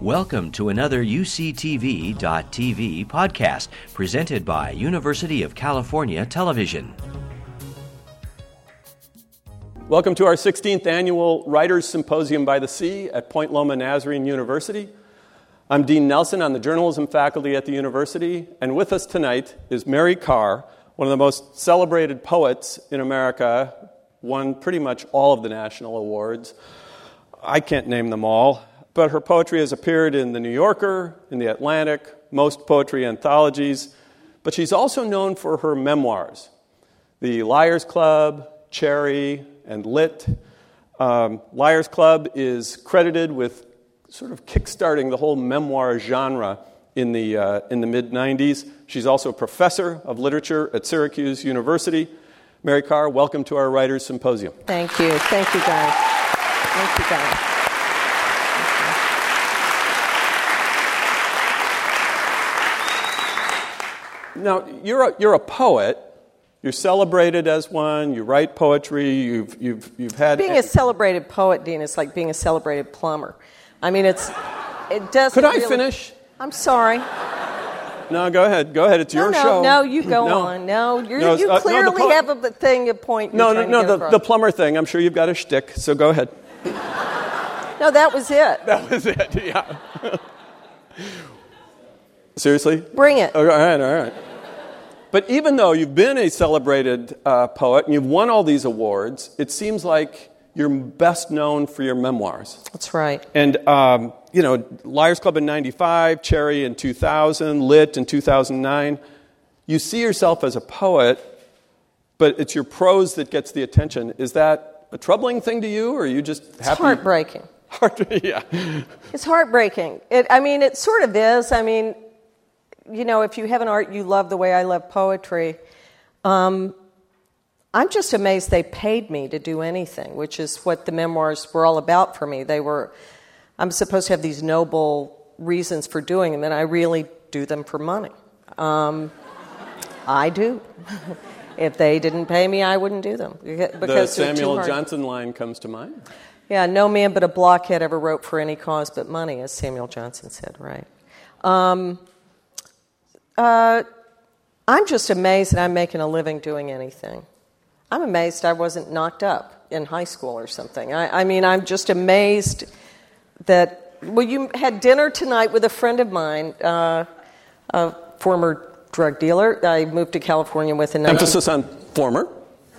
Welcome to another UCTV.tv podcast presented by University of California Television. Welcome to our 16th annual Writers Symposium by the Sea at Point Loma Nazarene University. I'm Dean Nelson on the journalism faculty at the university, and with us tonight is Mary Karr, one of the most celebrated poets in America, won pretty much all of the national awards. I can't name them all, but her poetry has appeared in The New Yorker, in The Atlantic, most poetry anthologies, but she's also known for her memoirs The Liars Club, Cherry, and Lit. Um, Liars Club is credited with sort of kickstarting the whole memoir genre in the, uh, in the mid 90s. She's also a professor of literature at Syracuse University. Mary Karr, welcome to our Writers Symposium. Thank you. Thank you, guys. Thank you, guys. Now, you're a, you're a poet. You're celebrated as one. You write poetry. You've, you've, you've had. Being a celebrated poet, Dean, is like being a celebrated plumber. I mean, it's. It does. Could I really, finish? I'm sorry. No, go ahead. Go ahead. It's no, your no, show. No, you go No. on. No, No, you uh, clearly po- have a thing, a point. No, no, no. The, the plumber thing. I'm sure you've got a shtick. So go ahead. No, that was it. That was it. Yeah. Seriously? Bring it. All right, all right. But even though you've been a celebrated uh, poet and you've won all these awards, it seems like you're best known for your memoirs. That's right. And, um, you know, Liars Club in 95, Cherry in 2000, Lit in 2009. You see yourself as a poet, but it's your prose that gets the attention. Is that a troubling thing to you, or are you just It's happy? heartbreaking. Heart- yeah. It's heartbreaking. It, I mean, it sort of is. I mean, you know, if you have an art you love the way I love poetry, um, I'm just amazed they paid me to do anything, which is what the memoirs were all about for me. They were, I'm supposed to have these noble reasons for doing them, and I really do them for money. Um, I do. if they didn't pay me, I wouldn't do them because The Samuel. Johnson line comes to mind. Yeah, no man but a blockhead ever wrote for any cause but money, as Samuel Johnson said, right? Um, uh, I'm just amazed that I'm making a living doing anything. I'm amazed I wasn't knocked up in high school or something. I, I mean, I'm just amazed that, well, you had dinner tonight with a friend of mine, uh, a former drug dealer. I moved to California with 19- Emphasis on former,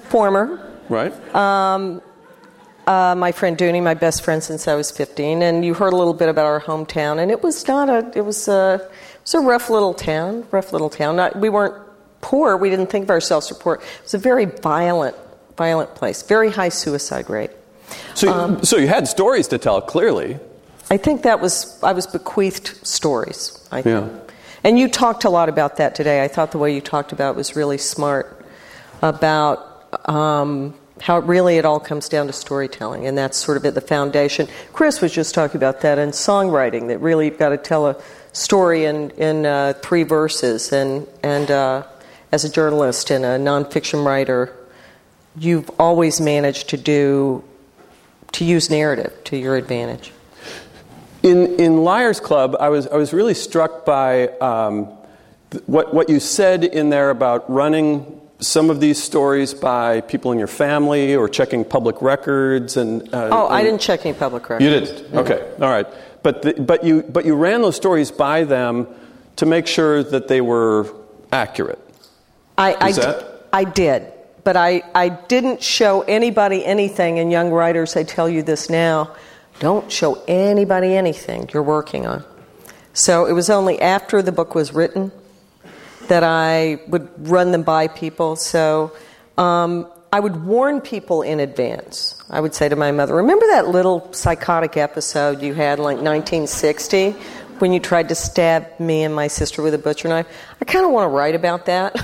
former. right? uh, my friend Dooney, my best friend since I was 15, and you heard a little bit about our hometown, and it was not a, it was a, it was a rough little town, rough little town. Not, we weren't poor, we didn't think of ourselves as poor. It was a very violent, violent place, very high suicide rate. so, um, so you had stories to tell, clearly. I think that was, I was bequeathed stories. I Yeah. And you talked a lot about that today. I thought the way you talked about it was really smart about um, how really it all comes down to storytelling, and that's sort of at the foundation. Chris was just talking about that in songwriting. That really you've got to tell a story in in uh, three verses, and and uh, as a journalist and a nonfiction writer, you've always managed to do to use narrative to your advantage. In, in Liars Club, I was, I was really struck by um, th- what, what you said in there about running some of these stories by people in your family or checking public records. And, uh, Oh, I didn't check any public records. You didn't? Okay, all right. But, the, but, you, but you ran those stories by them to make sure that they were accurate. I, I, Is d- that- I did, but I, I didn't show anybody anything. And young writers, I tell you this now don't show anybody anything you're working on. So it was only after the book was written that I would run them by people. So um, I would warn people in advance. I would say to my mother, Remember that little psychotic episode you had in like 1960 when you tried to stab me and my sister with a butcher knife? I kind of want to write about that.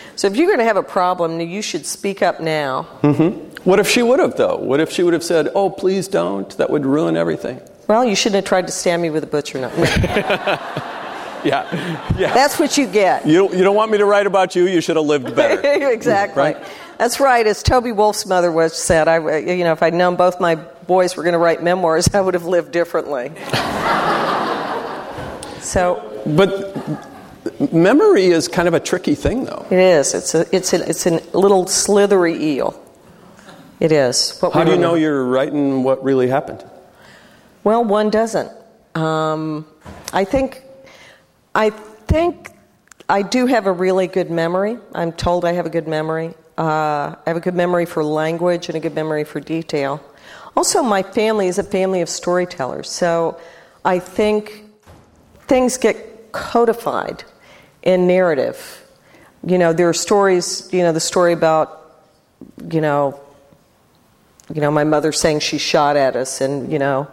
so if you're going to have a problem, you should speak up now. Mm-hmm. What if she would have, though? What if she would have said, oh, please don't? That would ruin everything. Well, you shouldn't have tried to stab me with a butcher knife. Yeah. Yeah. That's what you get. You don't, you don't want me to write about you, you should have lived better. exactly. Right? That's right. As Toby Wolff's mother was said, I, you know, if I'd known both my boys were going to write memoirs, I would have lived differently. So But memory is kind of a tricky thing, though. it is. It's a it's a, it's a little slithery eel. It is. What How do you know you're writing what really happened? Well, one doesn't. Um, I think, I think I do have a really good memory. I'm told I have a good memory. Uh, I have a good memory for language and a good memory for detail. Also, my family is a family of storytellers, so I think things get codified in narrative. You know, there are stories. You know, the story about, you know, you know, my mother saying she shot at us, and you know,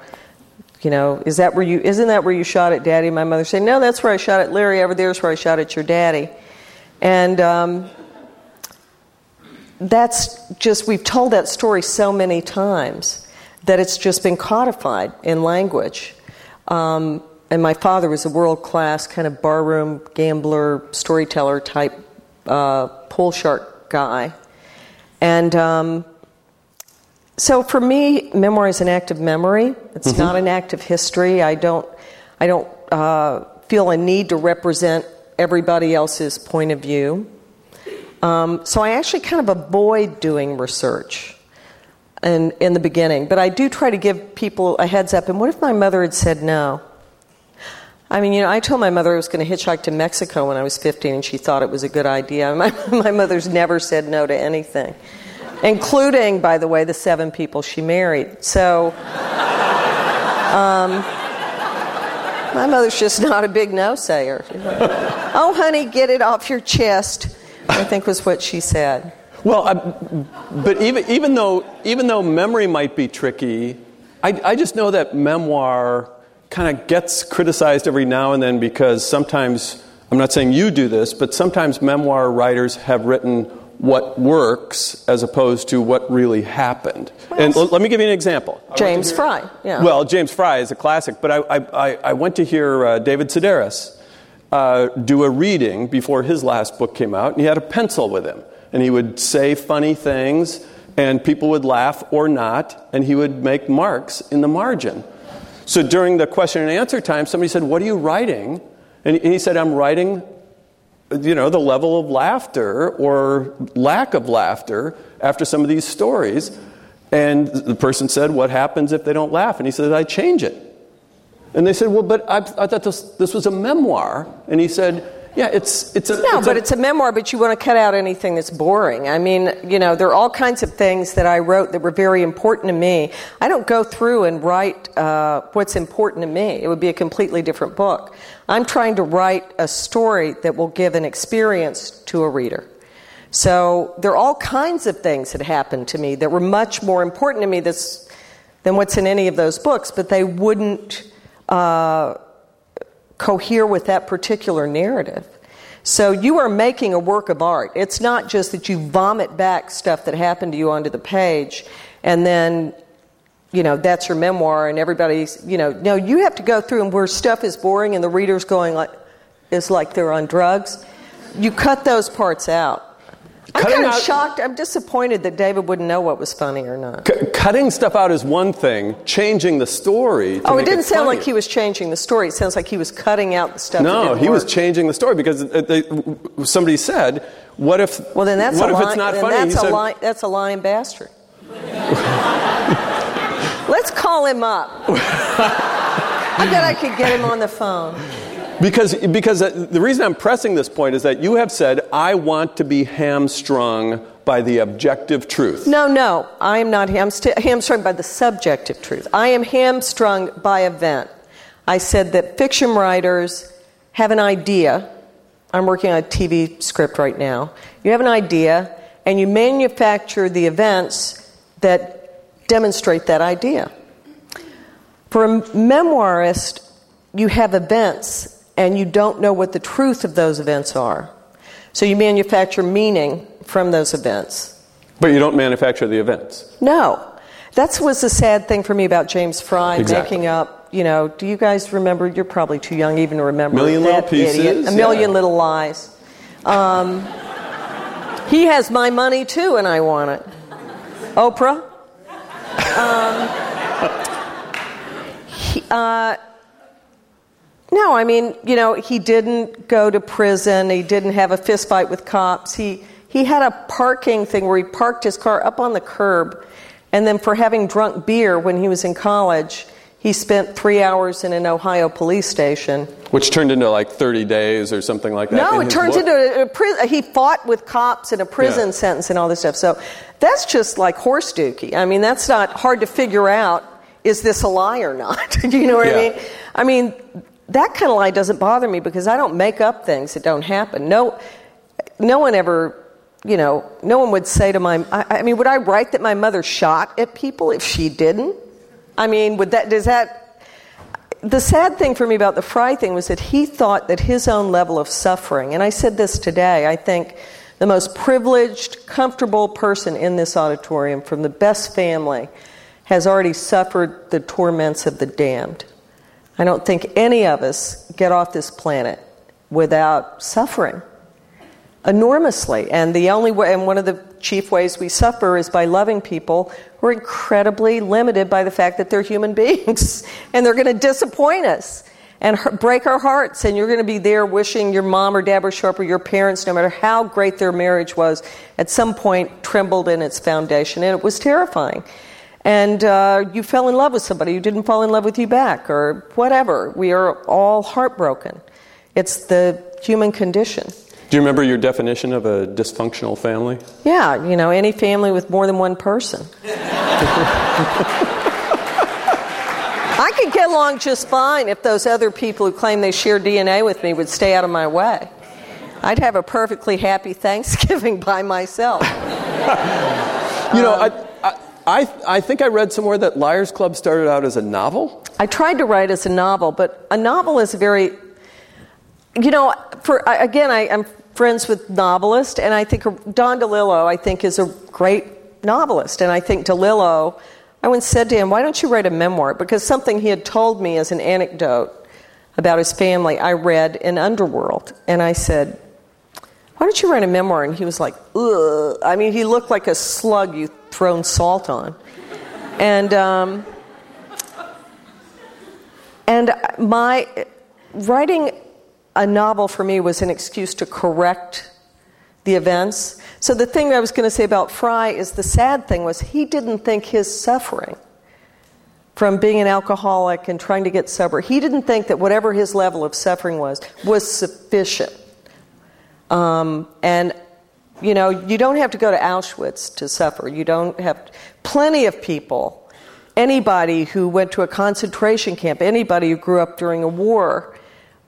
you know, is that where you? Isn't that where you shot at Daddy? My mother saying, no, that's where I shot at Larry. Over there's where I shot at your daddy, and um, that's just we've told that story so many times that it's just been codified in language. Um, and my father was a world class kind of barroom gambler, storyteller type uh, pool shark guy, and. Um, so for me, memoir is an act of memory. It's not an act of history. I don't, I don't uh, feel a need to represent everybody else's point of view. Um, so I actually kind of avoid doing research in, in the beginning, but I do try to give people a heads up. And what if my mother had said no? I mean, you know, I told my mother I was going to hitchhike to Mexico when I was 15, and she thought it was a good idea. My, my mother's never said no to anything including, by the way, the seven people she married. So, um, my mother's just not a big no sayer. oh, honey, get it off your chest, I think was what she said. Well, I, but even, even, though, even though memory might be tricky, I, I just know that memoir kind of gets criticized every now and then because sometimes, I'm not saying you do this, but sometimes memoir writers have written what works as opposed to what really happened. and l- let me give you an example. James Frey, yeah. Well, James Frey is a classic, but I, I, I- I went to hear uh, David Sedaris uh, do a reading before his last book came out, and he had a pencil with him. And he would say funny things, and people would laugh or not, and he would make marks in the margin. So during the question and answer time, somebody said, What are you writing? And he said, I'm writing you know, the level of laughter or lack of laughter after some of these stories. And the person said, What happens if they don't laugh? And he said, I change it. And they said, Well, but I, I thought this, this was a memoir. And he said, Yeah, it's, it's a. No, it's but a, it's a memoir, but you want to cut out anything that's boring. I mean, you know, there are all kinds of things that I wrote that were very important to me. I don't go through and write uh, what's important to me. It would be a completely different book. I'm trying to write a story that will give an experience to a reader. So there are all kinds of things that happened to me that were much more important to me this, than what's in any of those books, but they wouldn't uh, cohere with that particular narrative. So you are making a work of art. It's not just that you vomit back stuff that happened to you onto the page and then you know that's your memoir and everybody's you know no you have to go through and where stuff is boring and the reader's going like is like they're on drugs you cut those parts out i'm Cutting kind of out- shocked i'm disappointed that david wouldn't know what was funny or not c- cutting stuff out is one thing, changing the story. To oh it didn't sound funny. like he was changing the story it sounds like he was cutting out the stuff No, he was changing the story because uh, they, somebody said, "What if? well then that's what a if lying, it's not then funny?" that's he a said, that's a lying bastard let's call him up i bet i could get him on the phone Because, because the reason I'm pressing this point is that you have said, I want to be hamstrung by the objective truth. No, no, I am not hamst- hamstrung by the subjective truth. I am hamstrung by event. I said that fiction writers have an idea. I'm working on a TV script right now. You have an idea, and you manufacture the events that demonstrate that idea. For a memoirist, you have events, and you don't know what the truth of those events are. So you manufacture meaning from those events. But you don't manufacture the events. No. That was the sad thing for me about James Frey Exactly. making up, you know, do you guys remember? You're probably too young even to remember. Million that Little idiot. Pieces, A million yeah. little lies. Um, he has my money too, and I want it. Oprah? Um, he- uh, No, I mean, you know, he didn't go to prison. He didn't have a fist fight with cops. He he had a parking thing where he parked his car up on the curb, and then for having drunk beer when he was in college, he spent three hours in an Ohio police station. Which turned into like 30 days or something like that. No, in it turns book? into a, a prison. He fought with cops in a prison Yeah. sentence and all this stuff. So that's just like horse dookie. I mean, that's not hard to figure out. Is this a lie or not? Do you know what I mean? I mean, that kind of lie doesn't bother me because I don't make up things that don't happen. No, no one ever, you know, no one would say to my. I, I mean, would I write that my mother shot at people if she didn't? I mean, would that does that? the sad thing for me about the Frey thing was that he thought that his own level of suffering, and I said this today, I think the most privileged, comfortable person in this auditorium from the best family has already suffered the torments of the damned. I don't think any of us get off this planet without suffering enormously. And the only way, and one of the chief ways we suffer is by loving people who are incredibly limited by the fact that they're human beings and they're going to disappoint us and break our hearts. And you're going to be there wishing your mom or dad were sharp or your parents, no matter how great their marriage was, at some point trembled in its foundation. And it was terrifying. And uh, you fell in love with somebody who didn't fall in love with you back or whatever. We are all heartbroken. It's the human condition. Do you remember your definition of a dysfunctional family? Yeah, you know, any family with more than one person. I could get along just fine if those other people who claim they share DNA with me would stay out of my way. I'd have a perfectly happy Thanksgiving by myself. You know, I, I, I, think I read somewhere that Liars Club started out as a novel. I tried to write as a novel, but a novel is very, you know, for again, I, I'm friends with novelists, and I think Don DeLillo, I think, is a great novelist, and I think DeLillo. I once said to him, "Why don't you write a memoir?" Because something he had told me as an anecdote about his family, I read in Underworld, and I said, "Why don't you write a memoir?" And he was like, "Ugh." I mean, he looked like a slug you thrown salt on, and. Um, and my writing a novel for me was an excuse to correct the events. So the thing I was going to say about Frey is the sad thing was he didn't think his suffering from being an alcoholic and trying to get sober, he didn't think that whatever his level of suffering was was sufficient. Um, and you know, you don't have to go to Auschwitz to suffer. You don't have plenty of people anybody who went to a concentration camp, anybody who grew up during a war,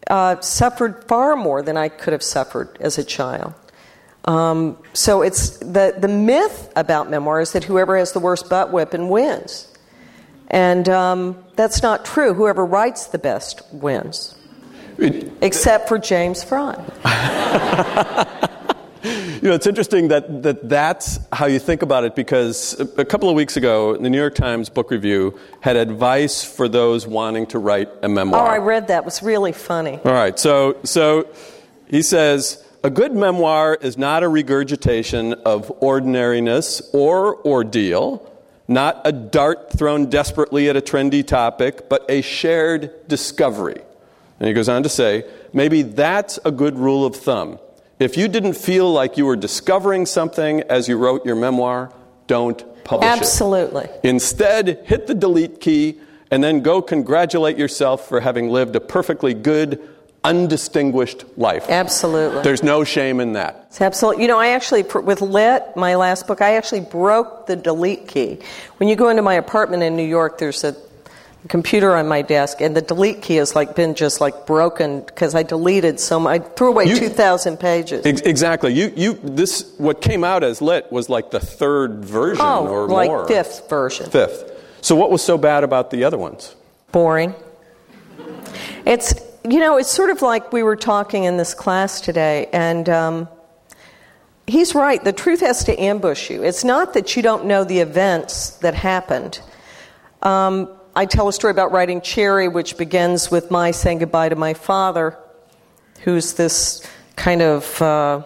uh, suffered far more than I could have suffered as a child. Um, so it's the the myth about memoir is that whoever has the worst butt whipping wins, and um, that's not true. Whoever writes the best wins, except for James Frey. You know, it's interesting that, that that's how you think about it because a, a couple of weeks ago, the New York Times Book Review had advice for those wanting to write a memoir. Oh, I read that. It was really funny. All right, so, so he says a good memoir is not a regurgitation of ordinariness or ordeal, not a dart thrown desperately at a trendy topic, but a shared discovery. And he goes on to say, maybe that's a good rule of thumb. If you didn't feel like you were discovering something as you wrote your memoir, don't publish it. Absolutely. Instead, hit the delete key and then go congratulate yourself for having lived a perfectly good, undistinguished life. Absolutely. There's no shame in that. It's absolutely. You know, I actually, with Lit, my last book, I actually broke the delete key. When you go into my apartment in New York, there's a computer on my desk, and the delete key has like been just like broken because I deleted so much. I threw away You- 2,000 pages. Ex- exactly. You, you, this, what came out as lit was like the third version oh, or like more. fifth version. Fifth. So what was so bad about the other ones? boring. It's you know it's sort of like we were talking in this class today, and um, he's right. The truth has to ambush you. It's not that you don't know the events that happened. Um, I tell a story about writing Cherry, which begins with my saying goodbye to my father, who's this kind of uh,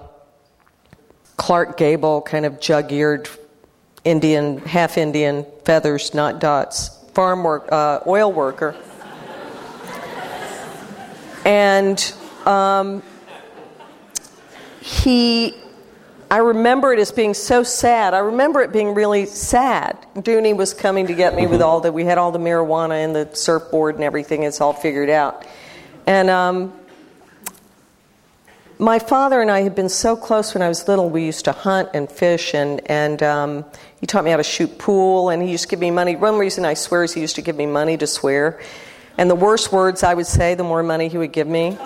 Clark Gable, kind of jug-eared Indian, half Indian, feathers, not dots, farm work, uh, oil worker. And um, he, I remember it as being so sad. I remember it being really sad. Dooney was coming to get me with all the, we had all the marijuana and the surfboard and everything. It's all figured out. And um, my father and I had been so close when I was little. We used to hunt and fish, and, and um, he taught me how to shoot pool, and he used to give me money. One reason I swear is he used to give me money to swear. And the worse words I would say, the more money he would give me.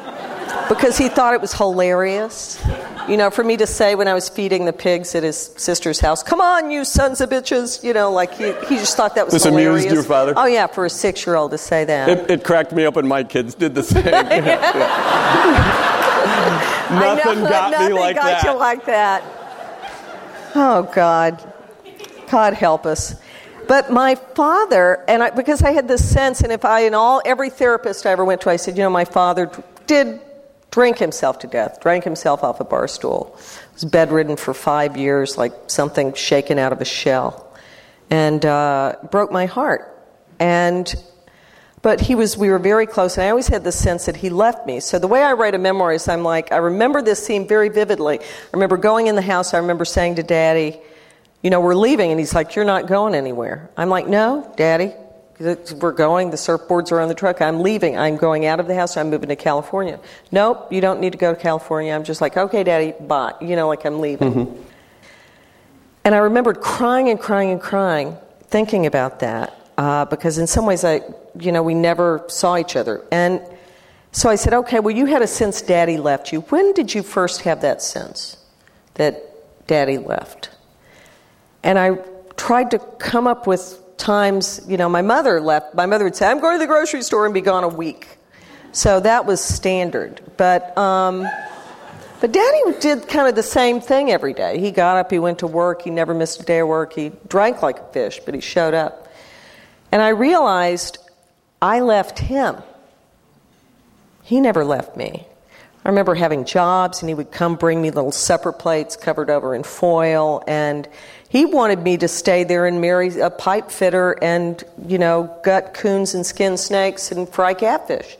Because he thought it was hilarious. You know, for me to say when I was feeding the pigs at his sister's house, come on, you sons of bitches. You know, like he, he just thought that was this hilarious. amused your father? Oh, yeah, for a six year old to say that. It, it, cracked me up when my kids did the same. Nothing know, got nothing me like got that. you like that. Oh God, God help us. But my father, and I, because I had this sense, and if I, in all every therapist I ever went to, I said, you know, my father did drink himself to death, drank himself off a bar stool, was bedridden for five years, like something shaken out of a shell, and uh, broke my heart. And but he was we were very close and i always had the sense that he left me. So the way i write a memoir is i'm like i remember this scene very vividly. I remember going in the house i remember saying to daddy you know we're leaving and he's like you're not going anywhere i'm like no daddy we're going the surfboards are on the truck i'm leaving i'm going out of the house i'm moving to california nope you don't need to go to california i'm just like okay daddy bye you know like i'm leaving mm-hmm. and i remembered crying and crying and crying thinking about that uh, because in some ways I, you know, we never saw each other. And so I said, okay, well, you had a sense daddy left you. When did you first have that sense that daddy left? And I tried to come up with times, you know, my mother left. My mother would say, I'm going to the grocery store and be gone a week. So that was standard. But, um, but daddy did kind of the same thing every day. He got up, he went to work, he never missed a day of work, he drank like a fish, but he showed up. And I realized I left him. He never left me. I remember having jobs, and he would come bring me little supper plates covered over in foil, and he wanted me to stay there and marry a pipe fitter and, you know, gut coons and skin snakes and fry catfish.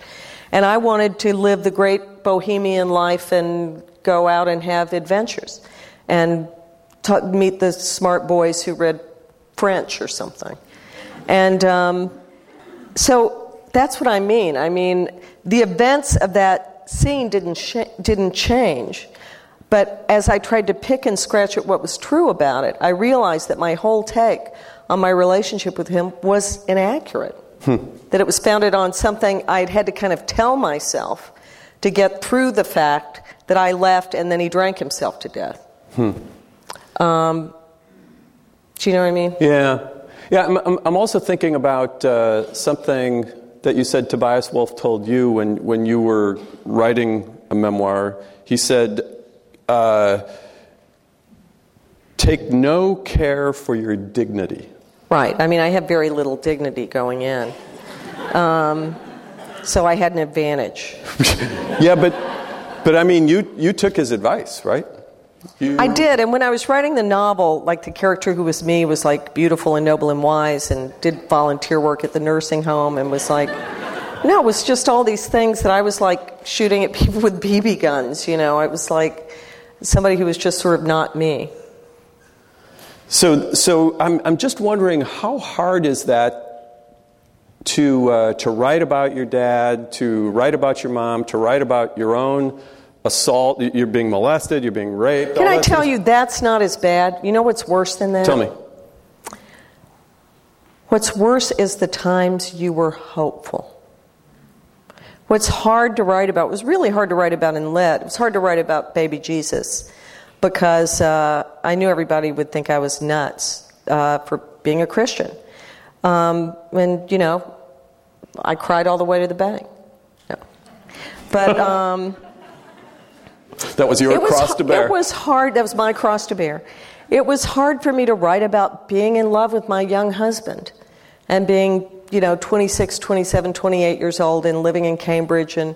And I wanted to live the great bohemian life and go out and have adventures and t- meet the smart boys who read French or something. And um, so that's what I mean. I mean, the events of that scene didn't, sh- didn't change. But as I tried to pick and scratch at what was true about it, I realized that my whole take on my relationship with him was inaccurate. Hmm. That it was founded on something I'd had to kind of tell myself to get through the fact that I left and then he drank himself to death. Hmm. Um, do you know what I mean? Yeah. Yeah, I'm, I'm also thinking about uh, something that you said Tobias Wolff told you when, when you were writing a memoir. He said, uh, take no care for your dignity. Right. I mean, I have very little dignity going in. Um, so I had an advantage. yeah, but, but I mean, you, you took his advice, right? You... I did, and when I was writing the novel, like the character who was me was like beautiful and noble and wise, and did volunteer work at the nursing home, and was like, no, it was just all these things that I was like shooting at people with BB guns. You know, it was like somebody who was just sort of not me. So, so I'm I'm just wondering how hard is that to uh, to write about your dad, to write about your mom, to write about your own assault, you're being molested, you're being raped. Can I tell you that's not as bad? You know what's worse than that? Tell me. What's worse is the times you were hopeful. What's hard to write about was really hard to write about in Lit. It was hard to write about baby Jesus because uh, I knew everybody would think I was nuts uh, for being a Christian. Um, and, you know, I cried all the way to the bank. No. But. Um, that was your it cross was, to bear. It was hard. That was my cross to bear. It was hard for me to write about being in love with my young husband and being, you know, 26, 27, 28 years old and living in Cambridge and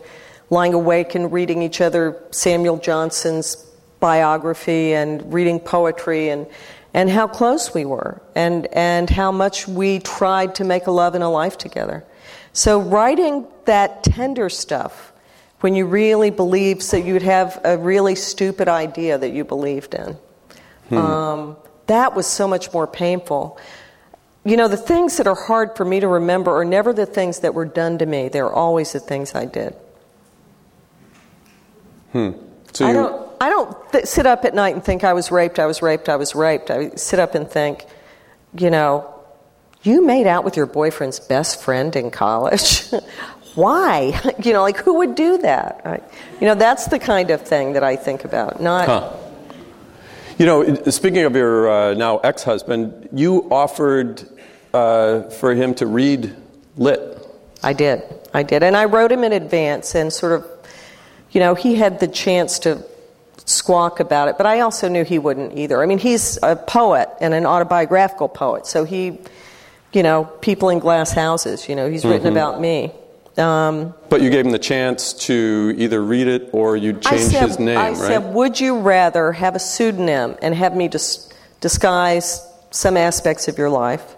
lying awake and reading each other Samuel Johnson's biography and reading poetry and and how close we were and and how much we tried to make a love and a life together. So writing that tender stuff when you really believed, so you'd have a really stupid idea that you believed in. Hmm. Um, that was so much more painful. You know, the things that are hard for me to remember are never the things that were done to me, they're always the things I did. Hmm. So I don't, I don't th- sit up at night and think I was raped, I was raped, I was raped. I sit up and think, you know, you made out with your boyfriend's best friend in college. Why? You know, like who would do that? I, you know, that's the kind of thing that I think about. Not Huh. You know, speaking of your uh, now ex husband, you offered uh, for him to read Lit. I did. I did. And I wrote him in advance and sort of, you know, he had the chance to squawk about it, but I also knew he wouldn't either. I mean, he's a poet and an autobiographical poet, so he, you know, people in glass houses, you know, he's written about me. Um, But you gave him the chance to either read it or you change said, his name, I right? said, would you rather have a pseudonym and have me dis- disguise some aspects of your life?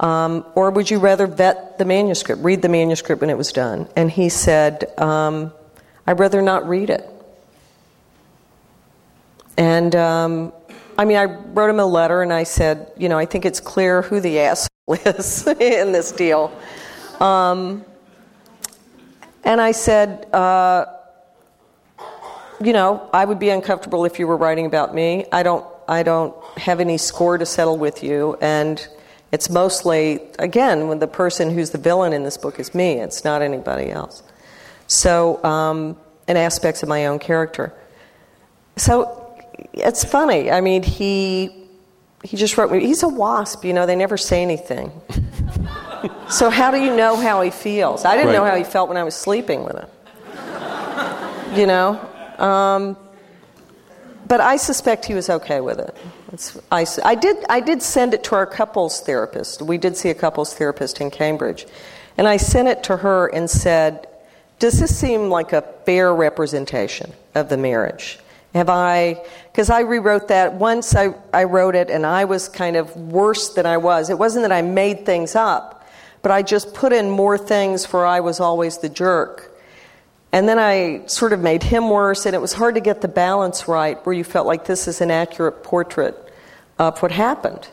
Um, or would you rather vet the manuscript, read the manuscript when it was done? And he said, um, I'd rather not read it. And um, I mean, I wrote him a letter and I said, you know, I think it's clear who the asshole is in this deal. Um, and I said, uh, you know, I would be uncomfortable if you were writing about me. I don't, I don't have any score to settle with you, and it's mostly, again, when the person who's the villain in this book is me. It's not anybody else. So, um, and aspects of my own character. So, it's funny. I mean, he he just wrote me. He's a wasp. You know, they never say anything. so how do you know how he feels? I didn't know how he felt when I was sleeping with him. You know. Um, but I suspect he was okay with it. I, I did, I did send it to our couples therapist. We did see a couples therapist in Cambridge. And I sent it to her and said, Does this seem like a fair representation of the marriage? Have I, because I rewrote that once I, I wrote it and I was kind of worse than I was. It wasn't that I made things up, but I just put in more things where I was always the jerk. And then I sort of made him worse, and it was hard to get the balance right where you felt like this is an accurate portrait of what happened.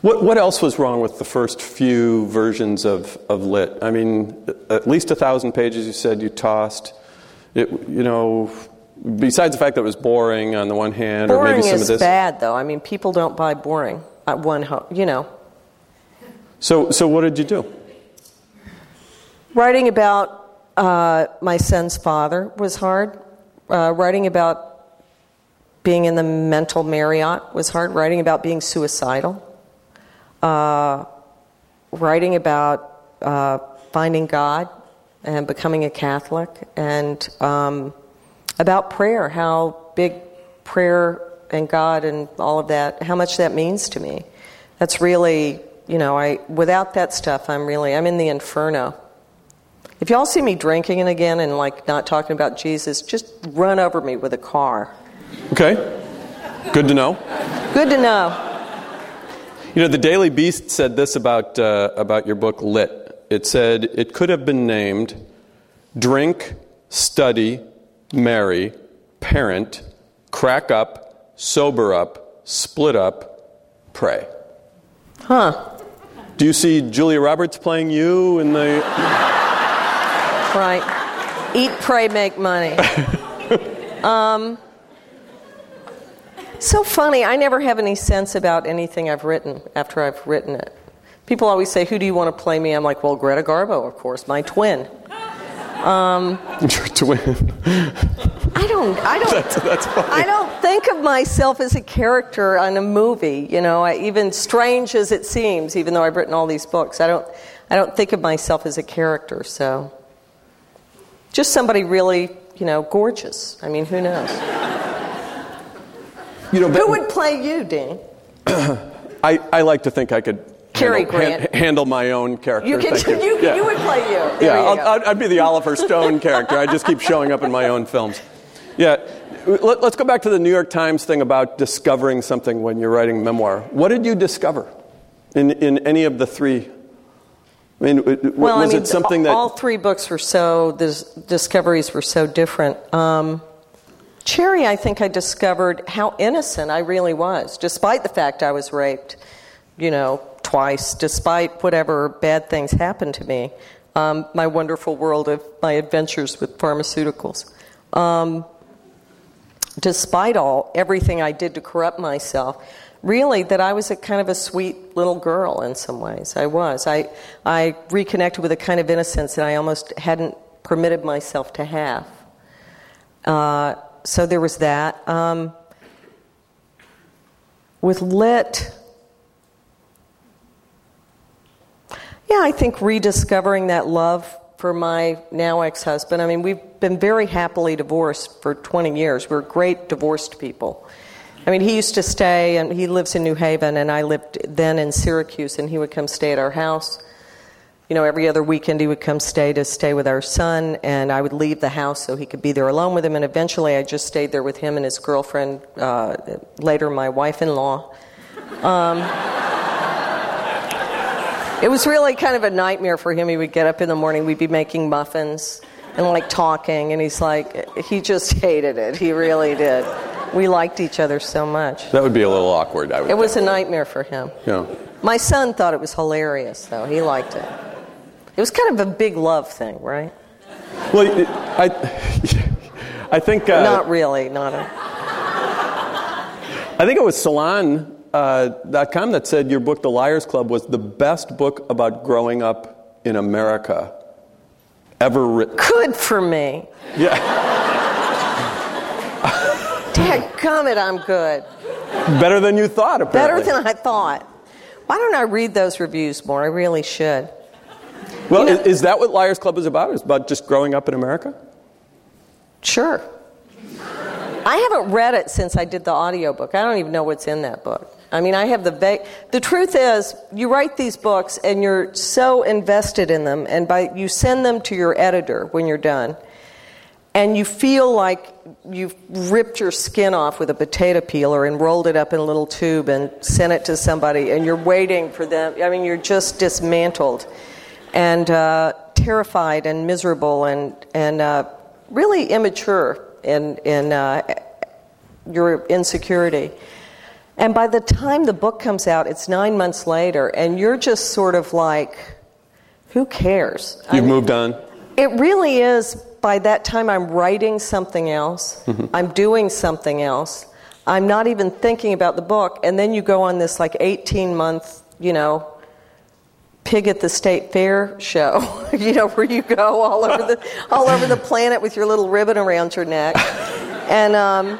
What, what else was wrong with the first few versions of, of Lit? I mean, at least a thousand pages you said you tossed. It, you know, besides the fact that it was boring on the one hand, or Boring maybe some is of this. bad, though. I mean, people don't buy boring at one you know. So, so what did you do? Writing about uh, my son's father was hard. Uh, writing about being in the mental Marriott was hard. Writing about being suicidal. Uh, writing about uh, finding God and becoming a Catholic, and um, about prayer, how big prayer and God and all of that, how much that means to me. That's really, you know, I without that stuff, I'm really, I'm in the inferno. If y'all see me drinking and again and like not talking about Jesus, just run over me with a car. Okay, good to know. Good to know. You know, the Daily Beast said this about, uh, about your book, Lit. It said it could have been named Drink, Study, Marry, Parent, Crack Up, Sober Up, Split Up, Pray. Huh. Do you see Julia Roberts playing you in the. Right. Eat, pray, make money. um, so funny. I never have any sense about anything I've written after I've written it. People always say, Who do you want to play me? I'm like, Well, Greta Garbo, of course, my twin. Um, Your twin. I don't. I don't. That's, that's funny. I don't think of myself as a character on a movie. You know, I, even strange as it seems, even though I've written all these books, I don't. I don't think of myself as a character. So, just somebody really, you know, gorgeous. I mean, who knows? You know, Who would play you, Dean? I, I like to think I could Cary handle, Grant. handle my own character. You can. Thank You, Yeah. you would play you. There yeah, you I'd I'd be the Oliver Stone character. I just keep showing up in my own films. Yeah, Let, us go back to the New York Times thing about discovering something when you're writing memoir. What did you discover in, in any of the three I mean, Well, was I mean, it something that all three books were so the discoveries were so different. Um, Cherry, I think I discovered how innocent I really was, despite the fact I was raped, you know, twice, despite whatever bad things happened to me. Um, my wonderful world of my adventures with pharmaceuticals. Um, despite all everything I did to corrupt myself, really that I was a kind of a sweet little girl in some ways. I was. I I reconnected with a kind of innocence that I almost hadn't permitted myself to have. Uh, so there was that. Um, with lit. Yeah, I think rediscovering that love for my now ex husband. I mean, we've been very happily divorced for 20 years. We're great divorced people. I mean, he used to stay, and he lives in New Haven, and I lived then in Syracuse, and he would come stay at our house. You know, every other weekend he would come stay to stay with our son, and I would leave the house so he could be there alone with him. And eventually, I just stayed there with him and his girlfriend, uh, later my wife-in-law. Um, it was really kind of a nightmare for him. He would get up in the morning, we'd be making muffins and like talking, and he's like, he just hated it. He really did. We liked each other so much. that would be a little awkward? I would. It was a nightmare for him. Yeah. My son thought it was hilarious, though. He liked it. It was kind of a big love thing, right? Well, it- I, I think uh, not really, not a. I think it was Salon uh, dot com that said your book, The Liars Club, was the best book about growing up in America ever written. Good for me. Yeah, Dadgummit, I'm good. better than you thought. Apparently. Better than I thought. Why don't I read those reviews more? I really should. Well, You know- is, is that what Liars Club is about? Is about just growing up in America? Sure. I haven't read it since I did the audiobook. I don't even know what's in that book. I mean, I have the va- the truth is, you write these books and you're so invested in them, and by you send them to your editor when you're done, and you feel like you've ripped your skin off with a potato peeler and rolled it up in a little tube and sent it to somebody, and you're waiting for them. I mean, you're just dismantled and uh, terrified and miserable and and uh, really immature in in uh, your insecurity. And by the time the book comes out, it's nine months later, and you're just sort of like, who cares? You've mean, moved on. it really is. By that time, I'm writing something else. I'm doing something else. I'm not even thinking about the book. And then you go on this like 18 month, you know, pig at the state fair show, you know, where you go all over the all over the planet with your little ribbon around your neck, and um,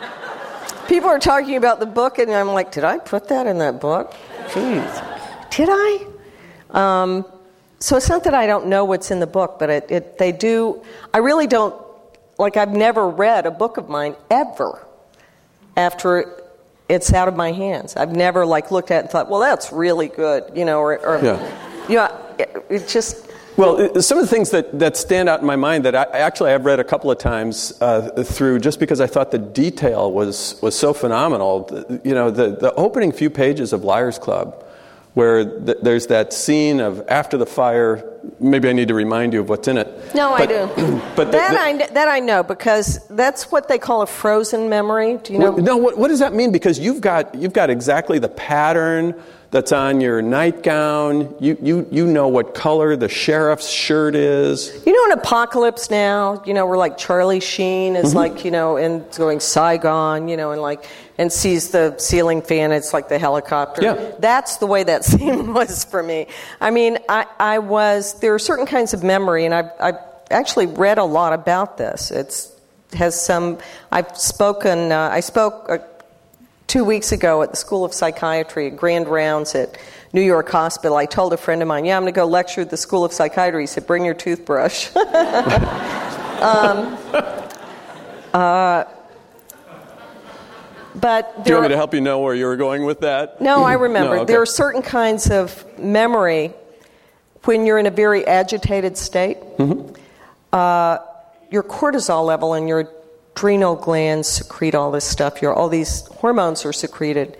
people are talking about the book, and I'm like, did I put that in that book? Jeez, did I? Um, so it's not that I don't know what's in the book, but it, it, they do. I really don't like. I've never read a book of mine ever after it's out of my hands. I've never like looked at it and thought, well, that's really good, you know, or, or Yeah. you know, it, it just Well, some of the things that, that stand out in my mind that I actually I've read a couple of times uh, through just because I thought the detail was, was so phenomenal. You know, the, the opening few pages of Liars Club, where th- there's that scene of after the fire. Maybe I need to remind you of what's in it. no, I do. But that the- I kn- that I know because that's what they call a frozen memory. Do you know? What- no, what, what does that mean? Because you've got you've got exactly the pattern that's on your nightgown. You you you know what color the sheriff's shirt is. You know, in Apocalypse Now, you know, where like Charlie Sheen is like, you know, and going Saigon, you know, and like, and sees the ceiling fan, it's like the helicopter. Yeah. That's the way that scene was for me. I mean, I, I was, there are certain kinds of memory, and I've, I've actually read a lot about this. It's, has some, I've spoken, uh, I spoke uh, two weeks ago at the School of Psychiatry at Grand Rounds at New York Hospital. I told a friend of mine, yeah, I'm going to go lecture at the School of Psychiatry. He said, bring your toothbrush. um, uh, but Do you want me to help you know where you were going with that? no, I remember. No, okay. There are certain kinds of memory when you're in a very agitated state. Mm-hmm. Uh, your cortisol level and your adrenal glands secrete all this stuff. Your all these hormones are secreted,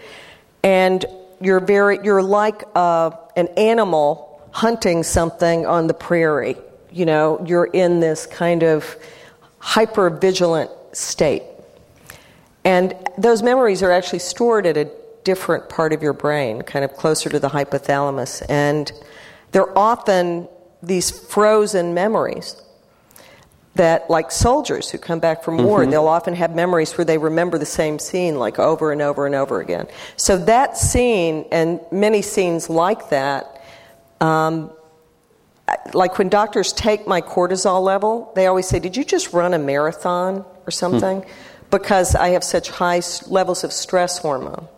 and you're very you're like uh, an animal hunting something on the prairie. You know, you're in this kind of hyper vigilant state. And those memories are actually stored at a different part of your brain, kind of closer to the hypothalamus. And they're often these frozen memories that, like soldiers who come back from war, mm-hmm. they'll often have memories where they remember the same scene like over and over and over again. So that scene and many scenes like that, um, like when doctors take my cortisol level, they always say, Did you just run a marathon or something? Hmm. Because I have such high levels of stress hormone,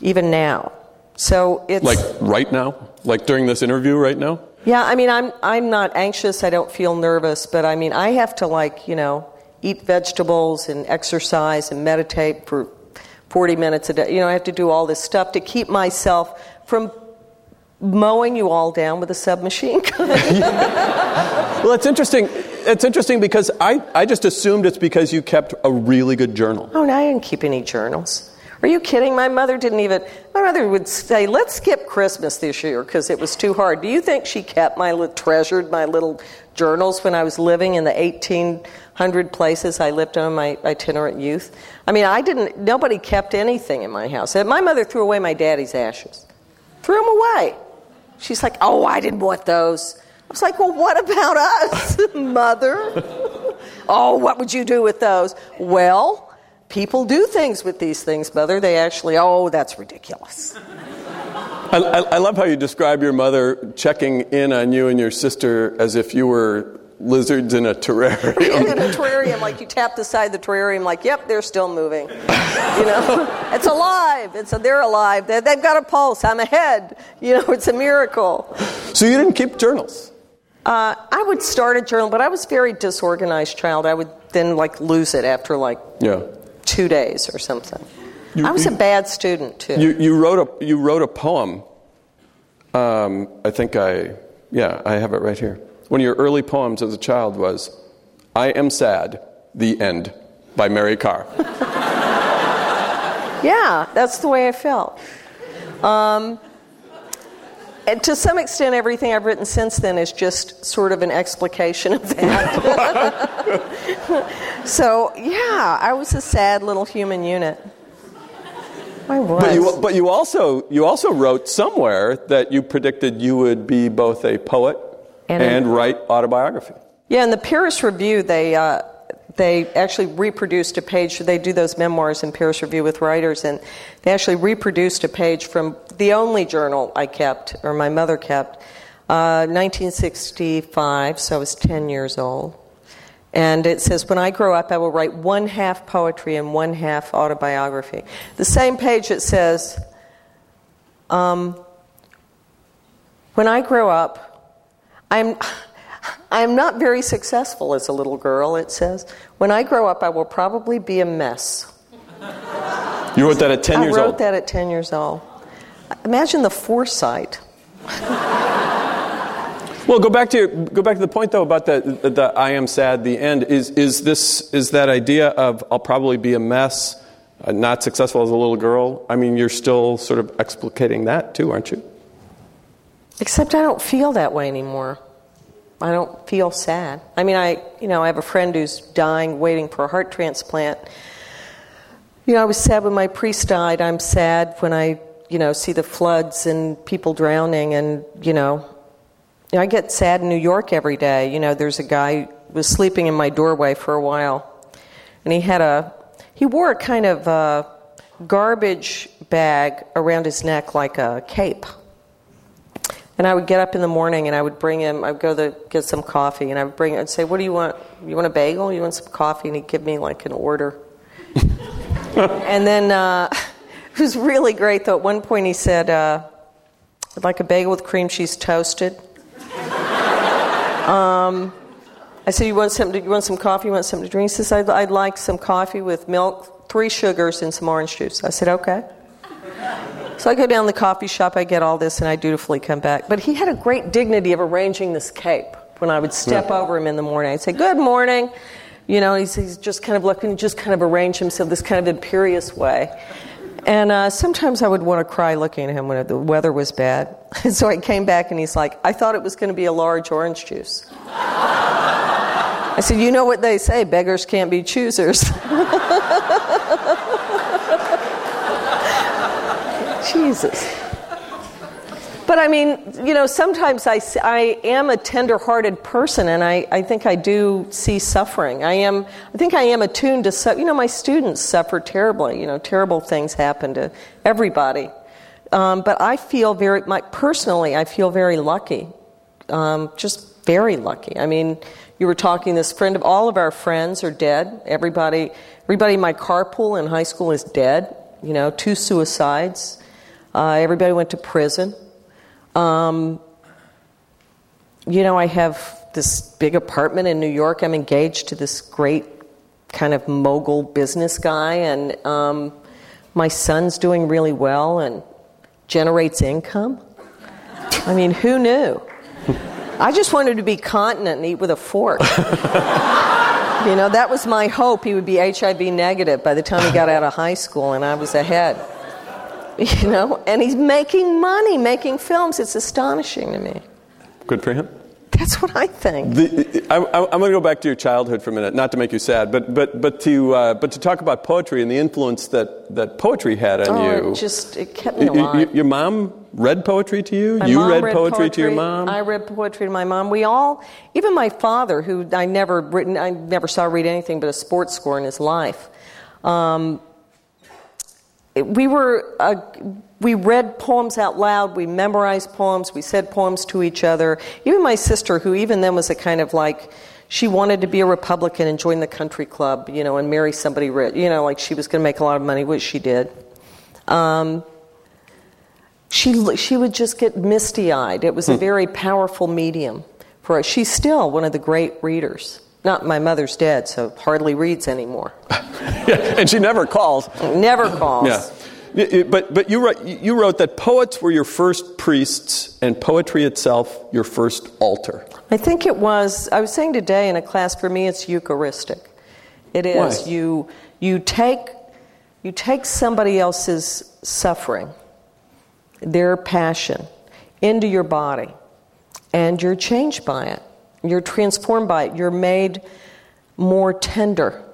even now. So it's. Like right now? Like during this interview right now? Yeah, I mean, I'm, I'm not anxious, I don't feel nervous, but I mean, I have to, like, you know, eat vegetables and exercise and meditate for 40 minutes a day. You know, I have to do all this stuff to keep myself from mowing you all down with a submachine gun. well, it's interesting. It's interesting because I, I just assumed it's because you kept a really good journal. Oh, no, I didn't keep any journals. Are you kidding? My mother didn't even, my mother would say, let's skip Christmas this year because it was too hard. Do you think she kept my, treasured my little journals when I was living in the 1800 places I lived on my itinerant youth? I mean, I didn't, nobody kept anything in my house. My mother threw away my daddy's ashes. Threw them away. She's like, oh, I didn't want those. I was like, well, what about us, mother? oh, what would you do with those? Well, people do things with these things, mother. They actually, oh, that's ridiculous. I, I, I, love how you describe your mother checking in on you and your sister as if you were lizards in a terrarium. in a terrarium, like you tap the side of the terrarium, like, yep, they're still moving. you know, it's alive. It's a, they're alive. They, they've got a pulse. I'm ahead. You know, it's a miracle. So you didn't keep journals. Uh, I would start a journal, but I was a very disorganized child. I would then like lose it after like yeah. Two days or something. You, I was you, a bad student too. You, you, wrote a you wrote a poem. Um, I think I yeah I have it right here. One of your early poems as a child was "I Am Sad." The end by Mary Karr. yeah, that's the way I felt. Um, and to some extent, everything I've written since then is just sort of an explication of that. so, yeah, I was a sad little human unit. I was. But you, but you also you also wrote somewhere that you predicted you would be both a poet and, and write autobiography. Yeah, in the Paris Review, they uh, they actually reproduced a page. They do those memoirs in Paris Review with writers, and they actually reproduced a page from the only journal I kept, or my mother kept, uh, 1965. So I was 10 years old. And it says, When I grow up, I will write one half poetry and one half autobiography. The same page it says, um, When I grow up, I'm. I am not very successful as a little girl, it says. When I grow up, I will probably be a mess. You wrote that at 10 years old? I wrote that at 10 years old. Imagine the foresight. well, go back to your, go back to the point though about the, the, the I am sad. The end is is this is that idea of I'll probably be a mess, uh, not successful as a little girl. I mean, you're still sort of explicating that too, aren't you? Except I don't feel that way anymore. I don't feel sad. I mean, I, you know, I have a friend who's dying, waiting for a heart transplant. You know, I was sad when my priest died. I'm sad when I, you know, see the floods and people drowning. And, you know, I get sad in New York every day. You know, there's a guy was sleeping in my doorway for a while. And he had a, he wore a kind of a garbage bag around his neck like a cape. And I would get up in the morning and I would bring him, I would go to get some coffee and I would bring, I'd say, What do you want? You want a bagel? You want some coffee? And he'd give me like an order. and then uh, it was really great though. At one point he said, uh, I'd like a bagel with cream cheese toasted. um, I said, you want, something you want some coffee? You want something to drink? He says, I'd, I'd like some coffee with milk, three sugars, and some orange juice. I said, okay. So I go down to the coffee shop, I get all this, and I dutifully come back. But he had a great dignity of arranging this cape. When I would step yeah. over him in the morning, I'd say, Good morning. You know, he's, he's just kind of looking, just kind of arrange himself this kind of imperious way. And uh, sometimes I would want to cry looking at him when the weather was bad. And so I came back and he's like, I thought it was going to be a large orange juice. I said, You know what they say, beggars can't be choosers. Jesus. But I mean, you know, sometimes I, I am a tender hearted person and I, I think I do see suffering. I am, I think I am attuned to, su- you know, my students suffer terribly. You know, terrible things happen to everybody. Um, but I feel very, my, personally, I feel very lucky. Um, just very lucky. I mean, you were talking, this friend of all of our friends are dead. Everybody, everybody in my carpool in high school is dead. You know, two suicides. Uh, everybody went to prison. Um, you know, I have this big apartment in New York. I'm engaged to this great kind of mogul business guy, and um, my son's doing really well and generates income. I mean, who knew? I just wanted to be continent and eat with a fork. you know, that was my hope. He would be HIV negative by the time he got out of high school, and I was ahead. You know, and he's making money, making films. It's astonishing to me. Good for him. That's what I think. The, I, am going to go back to your childhood for a minute, not to make you sad, but but but to uh, but to talk about poetry and the influence that, that poetry had on oh, you. It just it kept me alive. You, your mom read poetry to you. My you read, read poetry, poetry, to your mom. I read poetry to my mom. We all, even my father, who I never written, I never saw read anything but a sports score in his life. Um, we were uh, we read poems out loud we memorized poems we said poems to each other. Even my sister who even then was a kind of like she wanted to be a republican and join the country club you know and marry somebody rich you know like she was going to make a lot of money which she did. Um, she she would just get misty eyed it was a hmm. very powerful medium for her. She's still one of the great readers not my mother's dead, so hardly reads anymore. yeah, and she never calls. Never calls. Yeah. But, but you, wrote, you wrote that poets were your first priests and poetry itself your first altar. I think it was, I was saying today in a class, for me it's Eucharistic. It is. Why? You, you, take, you take somebody else's suffering, their passion, into your body, and you're changed by it. You're transformed by it. You're made more tender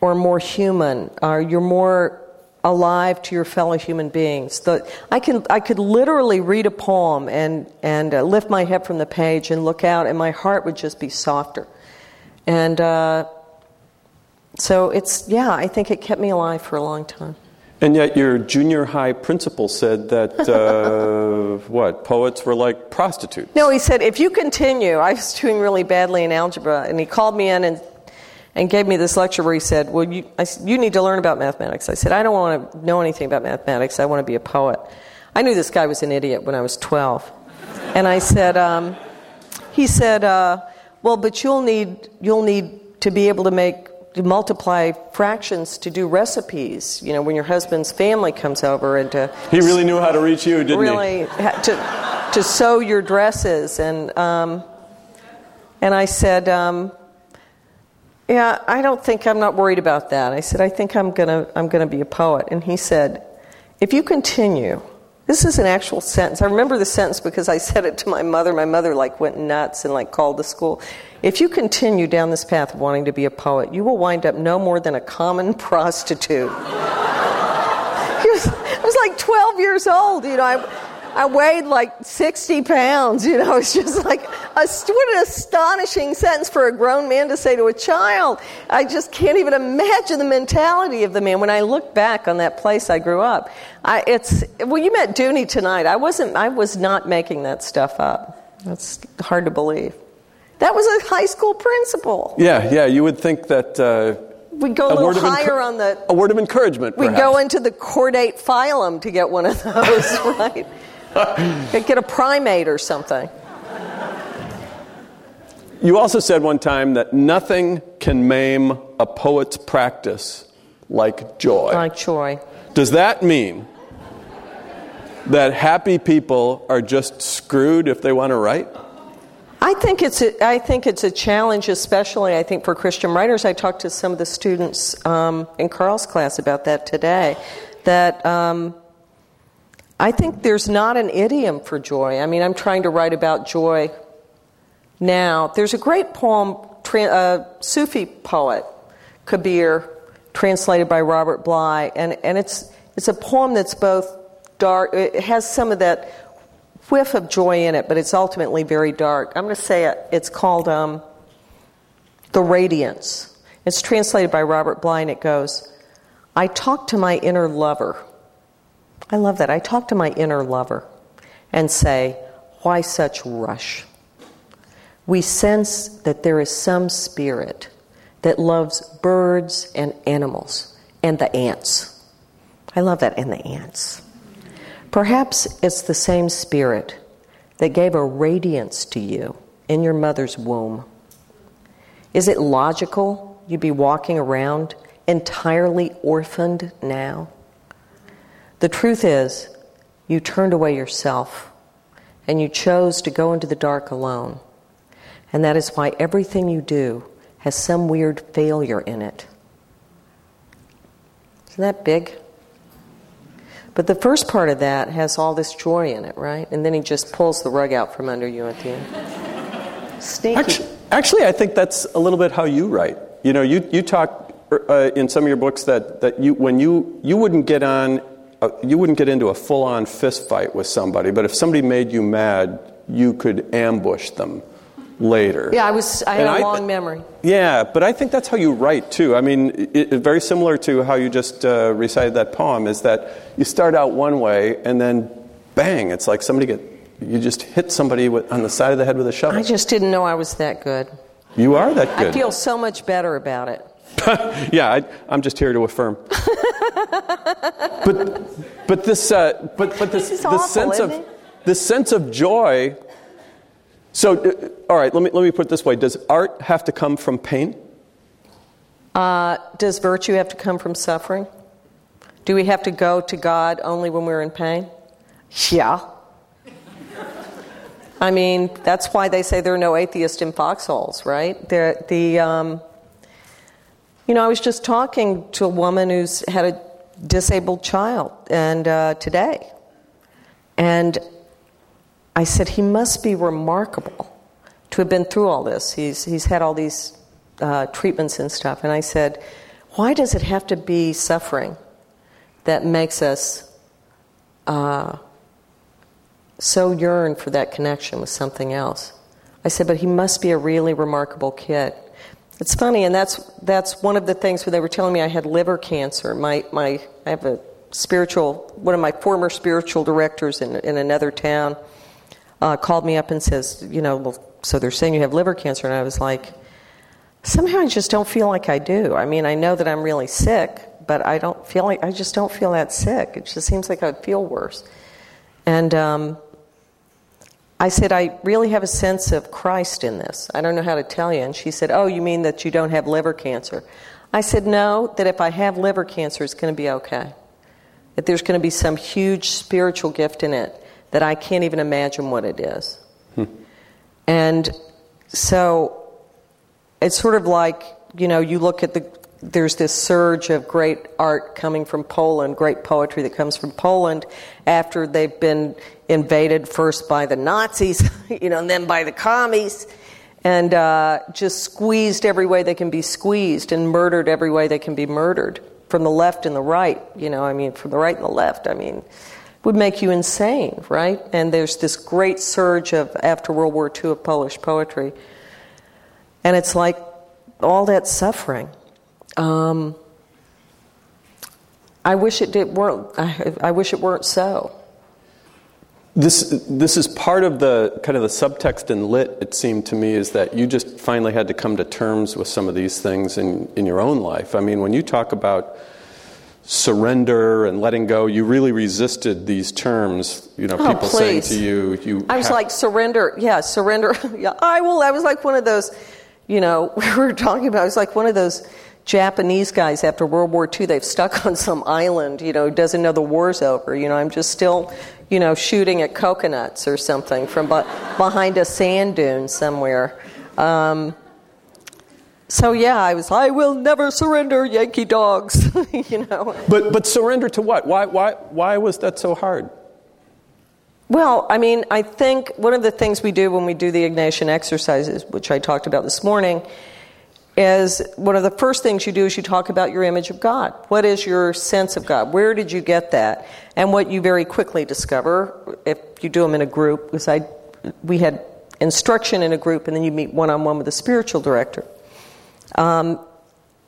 or more human, or you're more alive to your fellow human beings. The, I, can, I could literally read a poem and, and uh, lift my head from the page and look out, and my heart would just be softer. And uh, so it's, yeah, I think it kept me alive for a long time. And yet, your junior high principal said that uh, what poets were like prostitutes. No, he said if you continue, I was doing really badly in algebra, and he called me in and and gave me this lecture where he said, "Well, you I, you need to learn about mathematics." I said, "I don't want to know anything about mathematics. I want to be a poet." I knew this guy was an idiot when I was twelve, and I said, um, "He said, uh, well, but you'll need you'll need to be able to make." To multiply fractions to do recipes. You know, when your husband's family comes over and to he really knew how to reach you, didn't really he? Really to to sew your dresses and um, and I said, um, yeah, I don't think I'm not worried about that. I said, I think I'm gonna I'm gonna be a poet. And he said, if you continue. This is an actual sentence. I remember the sentence because I said it to my mother. My mother like went nuts and like called the school. If you continue down this path of wanting to be a poet, you will wind up no more than a common prostitute. Was, I was like 12 years old, you know. I, I weighed like 60 pounds, you know. It's just like, a, what an astonishing sentence for a grown man to say to a child. I just can't even imagine the mentality of the man. When I look back on that place I grew up, I, it's, well, you met Dooney tonight. I wasn't, I was not making that stuff up. That's hard to believe. That was a high school principal. Yeah, yeah. You would think that. Uh, we go a, little higher on the. A word of encouragement. We go into the chordate phylum to get one of those, right? get a primate or something. You also said one time that nothing can maim a poet's practice like joy. Like joy. Does that mean that happy people are just screwed if they want to write? I think it's a, I think it's a challenge, especially I think for Christian writers. I talked to some of the students um, in Carl's class about that today. that um, I think there's not an idiom for joy. I mean, I'm trying to write about joy now. There's a great poem, tra- uh, Sufi poet, Kabir, translated by Robert Bly, and, and it's, it's a poem that's both dark, it has some of that whiff of joy in it, but it's ultimately very dark. I'm going to say it, it's called um, The Radiance. It's translated by Robert Bly, and it goes, I talk to my inner lover. I love that. I talk to my inner lover and say, Why such rush? We sense that there is some spirit that loves birds and animals and the ants. I love that, and the ants. Perhaps it's the same spirit that gave a radiance to you in your mother's womb. Is it logical you'd be walking around entirely orphaned now? The truth is, you turned away yourself and you chose to go into the dark alone. And that is why everything you do has some weird failure in it. Isn't that big? But the first part of that has all this joy in it, right? And then he just pulls the rug out from under you at the end. Sneaky. Actually, actually I think that's a little bit how you write. You know, you, you talk uh, in some of your books that, that you, when you, you wouldn't get on, you wouldn't get into a full on fist fight with somebody, but if somebody made you mad, you could ambush them later. Yeah, I was. I had a long memory. Yeah, but I think that's how you write too. I mean, it, it, very similar to how you just uh, recited that poem is that you start out one way and then bang, it's like somebody get you just hit somebody with, on the side of the head with a shovel. I just didn't know I was that good. You are that good. I feel so much better about it. yeah, I, am just here to affirm. but but this uh, but but this, this awful, sense of this sense of joy so, uh, all right, let me, let me put it this way Does art have to come from pain? Uh, does virtue have to come from suffering? Do we have to go to God only when we're in pain? Yeah. I mean, that's why they say there are no atheists in foxholes, right? They're, the, um, you know, I was just talking to a woman who's had a disabled child, and uh, today, and I said, He must be remarkable to have been through all this. He's, he's had all these uh, treatments and stuff. And I said, Why does it have to be suffering that makes us uh, so yearn for that connection with something else? I said, But he must be a really remarkable kid. It's funny, and that's, that's one of the things when they were telling me I had liver cancer. My, my, I have a spiritual, one of my former spiritual directors in, in another town uh, called me up and says, you know, well, so they're saying you have liver cancer. And I was like, somehow I just don't feel like I do. I mean, I know that I'm really sick, but I don't feel like, I just don't feel that sick. It just seems like I'd feel worse. And um, I said, I really have a sense of Christ in this. I don't know how to tell you. And she said, Oh, you mean that you don't have liver cancer? I said, No, that if I have liver cancer, it's going to be okay. That there's going to be some huge spiritual gift in it that I can't even imagine what it is. Hmm. And so it's sort of like, you know, you look at the, there's this surge of great art coming from Poland, great poetry that comes from Poland after they've been invaded first by the Nazis, you know, and then by the commies, and uh, just squeezed every way they can be squeezed and murdered every way they can be murdered from the left and the right, you know, I mean, from the right and the left. I mean, would make you insane, right? And there's this great surge of after World War II of Polish poetry, and it's like all that suffering. Um, I wish it did weren't. I, I wish it weren't so. This this is part of the kind of the subtext in lit. It seemed to me is that you just finally had to come to terms with some of these things in in your own life. I mean, when you talk about surrender and letting go. You really resisted these terms. You know, oh, people please. saying to you, "You." I was like, surrender. Yeah, surrender. yeah, I will. I was like one of those. You know, we were talking about. I was like one of those Japanese guys after World War II. They've stuck on some island. You know, doesn't know the war's over. You know, I'm just still. You know, shooting at coconuts or something from behind a sand dune somewhere. Um, So yeah, I was. I will never surrender, Yankee dogs. you know. But but surrender to what? Why why why was that so hard? Well, I mean, I think one of the things we do when we do the Ignatian exercises, which I talked about this morning, is one of the first things you do is you talk about your image of God. What is your sense of God? Where did you get that? And what you very quickly discover, if you do them in a group, because I, we had instruction in a group and then you meet one on one with a spiritual director, um,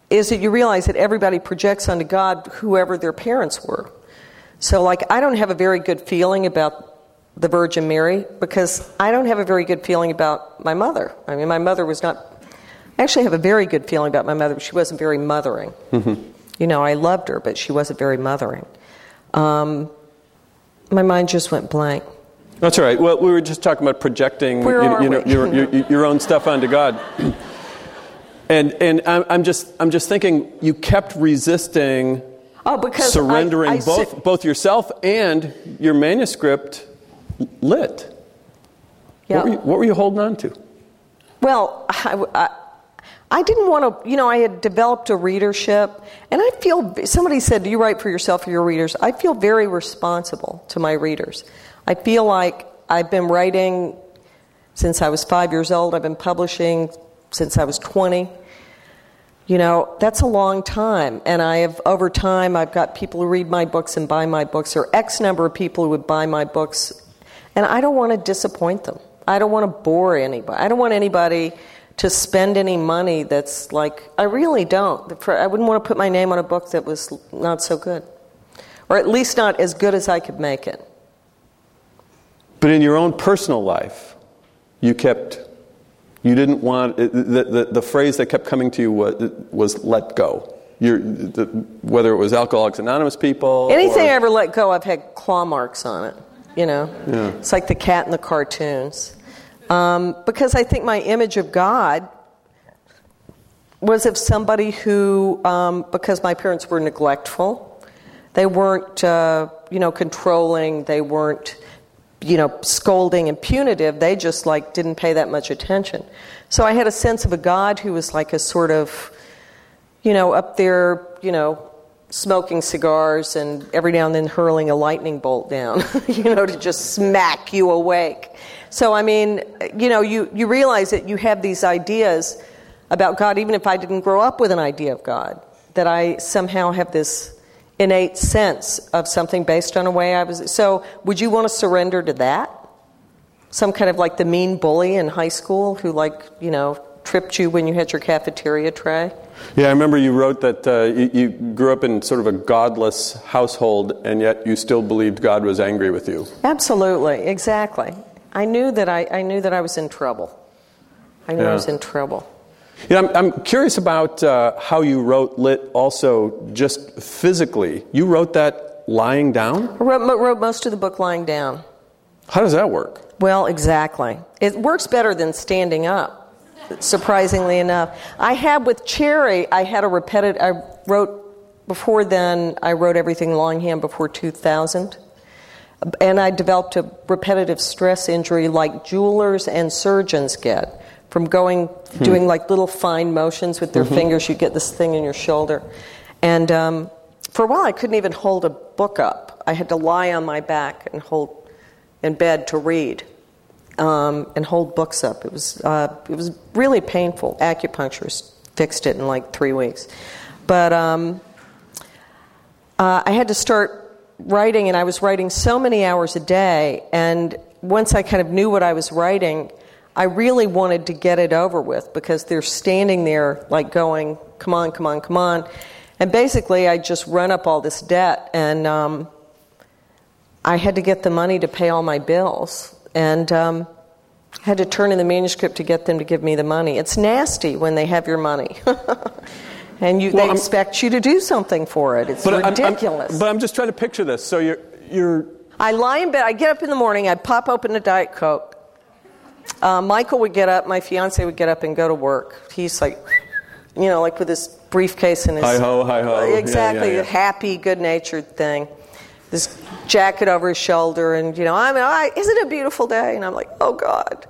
is that you realize that everybody projects onto God whoever their parents were. So, like, I don't have a very good feeling about the Virgin Mary because I don't have a very good feeling about my mother. I mean, my mother was not. I actually have a very good feeling about my mother, but she wasn't very mothering. Mm-hmm. You know, I loved her, but she wasn't very mothering. Um, my mind just went blank. That's all right. Well, we were just talking about projecting you, you know, your, your, your own stuff onto God. And, and I'm, I'm, just, I'm just thinking you kept resisting Oh, because surrendering I, I both, sit- both yourself and your manuscript lit. Yeah. What, were you, what were you holding on to? Well, I, I, didn't want to, you know, I had developed a readership, and I feel, somebody said, Do you write for yourself or your readers? I feel very responsible to my readers. I feel like I've been writing since I was five years old, I've been publishing since I was 20. You know, that's a long time. And I have, over time, I've got people who read my books and buy my books, or X number of people who would buy my books. And I don't want to disappoint them. I don't want to bore anybody. I don't want anybody to spend any money that's like, I really don't. For- I wouldn't want to put my name on a book that was not so good, or at least not as good as I could make it. But in your own personal life, you kept, you didn't want, the, the, the phrase that kept coming to you was, was let go. You're, the, whether it was Alcoholics Anonymous people. Anything or- I ever let go, I've had claw marks on it. You know, Yeah. it's like the cat in the cartoons. Um, because I think my image of God was of somebody who, um, because my parents were neglectful, they weren't, uh, you know, controlling. They weren't, you know, scolding and punitive. They just like didn't pay that much attention. So I had a sense of a God who was like a sort of you know, up there, you know, smoking cigars and every now and then hurling a lightning bolt down, you know, to just smack you awake. So, I mean, you know, you, you realize that you have these ideas about God, even if I didn't grow up with an idea of God, that I somehow have this innate sense of something based on a way I was. So, would you want to surrender to that? Some kind of like the mean bully in high school who, like, you know, tripped you when you had your cafeteria tray? Yeah, I remember you wrote that uh, you, you grew up in sort of a godless household, and yet you still believed God was angry with you. Absolutely, exactly. I knew that I, I knew that I was in trouble. I knew I was in trouble. Yeah, I'm, I'm curious about uh, how you wrote Lit also just physically. You wrote that lying down? I wrote, wrote most of the book lying down. How does that work? Well, exactly. It works better than standing up. Surprisingly enough, I had with Cherry. I had a repetitive. I wrote before then. I wrote everything longhand before 2000, and I developed a repetitive stress injury like jewelers and surgeons get from going doing like little fine motions with their fingers. You get this thing in your shoulder, and um, for a while I couldn't even hold a book up. I had to lie on my back and hold in bed to read um, and hold books up. It was uh, it was really painful. Acupuncturist fixed it in like three weeks, but um, uh, I had to start writing, and I was writing so many hours a day. And once I kind of knew what I was writing, I really wanted to get it over with because they're standing there like going, "Come on, come on, come on," and basically I just run up all this debt and. Um, I had to get the money to pay all my bills, and um, had to turn in the manuscript to get them to give me the money. It's nasty when they have your money, and you, Well, they I'm- expect you to do something for it. It's I'm- I'm- ridiculous. but I'm just trying to picture this. So you're, you're I lie in bed. I get up in the morning. I pop open a diet coke. Uh, Michael would get up. My fiance would get up and go to work. He's like, you know, like with his briefcase and his Hi ho, hi ho. Exactly yeah, yeah. happy, good-natured thing. This jacket over his shoulder, and you know, I mean, I, isn't it a beautiful day? And I'm like, oh God.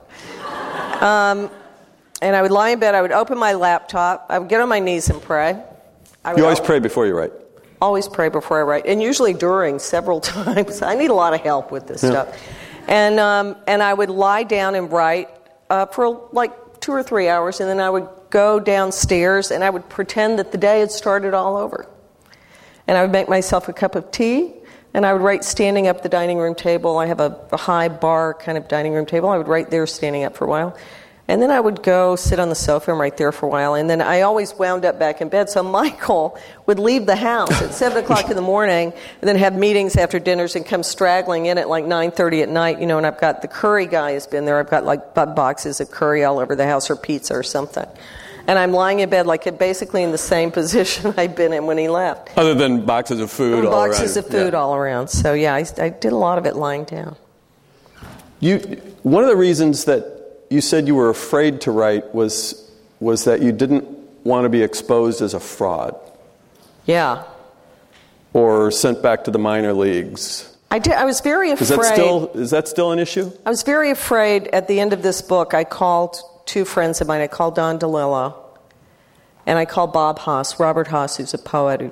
Um, and I would lie in bed. I would open my laptop. I would get on my knees and pray. I You always al- pray before you write. always pray before I write, and usually during several times. I need a lot of help with this stuff. And, um, and I would lie down and write uh, for like two or three hours, and then I would go downstairs and I would pretend that the day had started all over. And I would make myself a cup of tea, and I would write standing up the dining room table. I have a, a high bar kind of dining room table. I would write there standing up for a while. And then I would go sit on the sofa and write there for a while. And then I always wound up back in bed. So Michael would leave the house at 7 o'clock in the morning and then have meetings after dinners and come straggling in at like 9.30 at night, you know, and I've got the curry guy has been there. I've got like bu- boxes of curry all over the house or pizza or something. And I'm lying in bed like basically in the same position I'd been in when he left. Other than boxes of food all Boxes around. of food Yeah. all around. So yeah, I, I did a lot of it lying down. You, one of the reasons that you said you were afraid to write was, was that you didn't want to be exposed as a fraud Yeah. or sent back to the minor leagues. I, did, I was very afraid. Is that still, is that still an issue? I was very afraid at the end of this book. I called two friends of mine. I called Don DeLillo and I called Bob Hass, Robert Hass, who's a poet who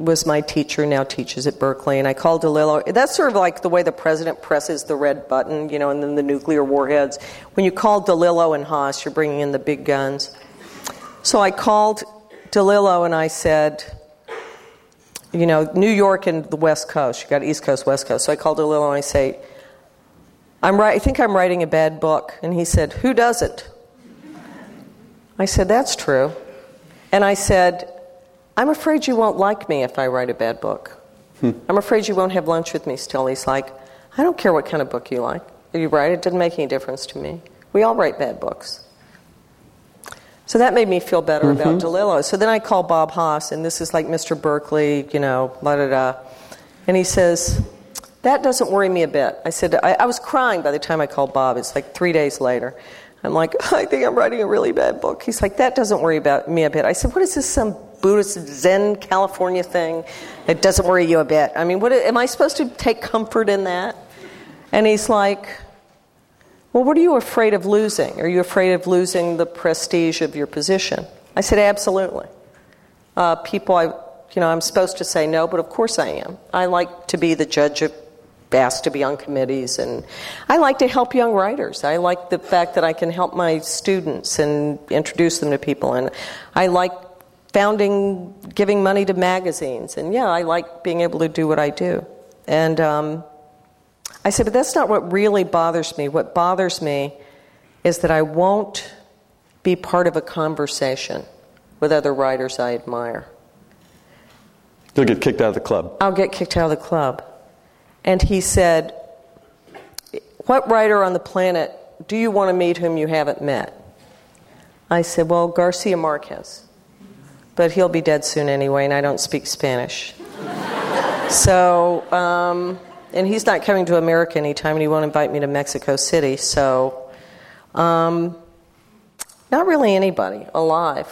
was my teacher, now teaches at Berkeley. And I called DeLillo. That's sort of like the way the president presses the red button, you know, and then the nuclear warheads. When you call DeLillo and Hass, you're bringing in the big guns. So I called DeLillo and I said, you know, New York and the West Coast. You got East Coast, West Coast. So I called DeLillo and I say, I'm right, I think I'm writing a bad book. And he said, Who doesn't? I said, That's true. And I said, I'm afraid you won't like me if I write a bad book. Hmm. I'm afraid you won't have lunch with me still. He's like, I don't care what kind of book you like. You write, it doesn't make any difference to me. We all write bad books. So that made me feel better about mm-hmm. DeLillo. So then I called Bob Hass, and this is like Mr. Berkeley, you know, la da da. And he says, That doesn't worry me a bit. I said, I, I was crying by the time I called Bob. It's like three days later. I'm like, I think I'm writing a really bad book. He's like, That doesn't worry about me a bit. I said, What is this, some Buddhist Zen California thing? It doesn't worry you a bit. I mean, what, am I supposed to take comfort in that? And he's like, well, what are you afraid of losing? Are you afraid of losing the prestige of your position? I said, absolutely. Uh, people, I, you know, I'm supposed to say no, but of course I am. I like to be the judge of, asked to be on committees, and I like to help young writers. I like the fact that I can help my students and introduce them to people, and I like founding, giving money to magazines, and yeah, I like being able to do what I do. And um, I said, but that's not what really bothers me. What bothers me is that I won't be part of a conversation with other writers I admire. You'll get kicked out of the club. I'll get kicked out of the club. And he said, What writer on the planet do you want to meet whom you haven't met? I said, Well, Garcia Marquez. But he'll be dead soon anyway, and I don't speak Spanish. so, um, and he's not coming to America anytime, and he won't invite me to Mexico City. So, um, not really anybody alive.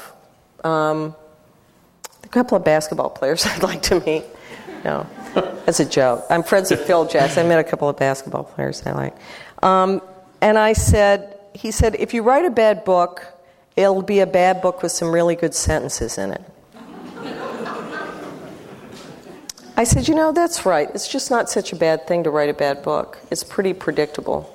Um, a couple of basketball players I'd like to meet. No, that's a joke. I'm friends with Phil Jackson. I met a couple of basketball players I like. Um, and I said, he said, if you write a bad book, it'll be a bad book with some really good sentences in it. I said, you know, that's right. It's just not such a bad thing to write a bad book. It's pretty predictable.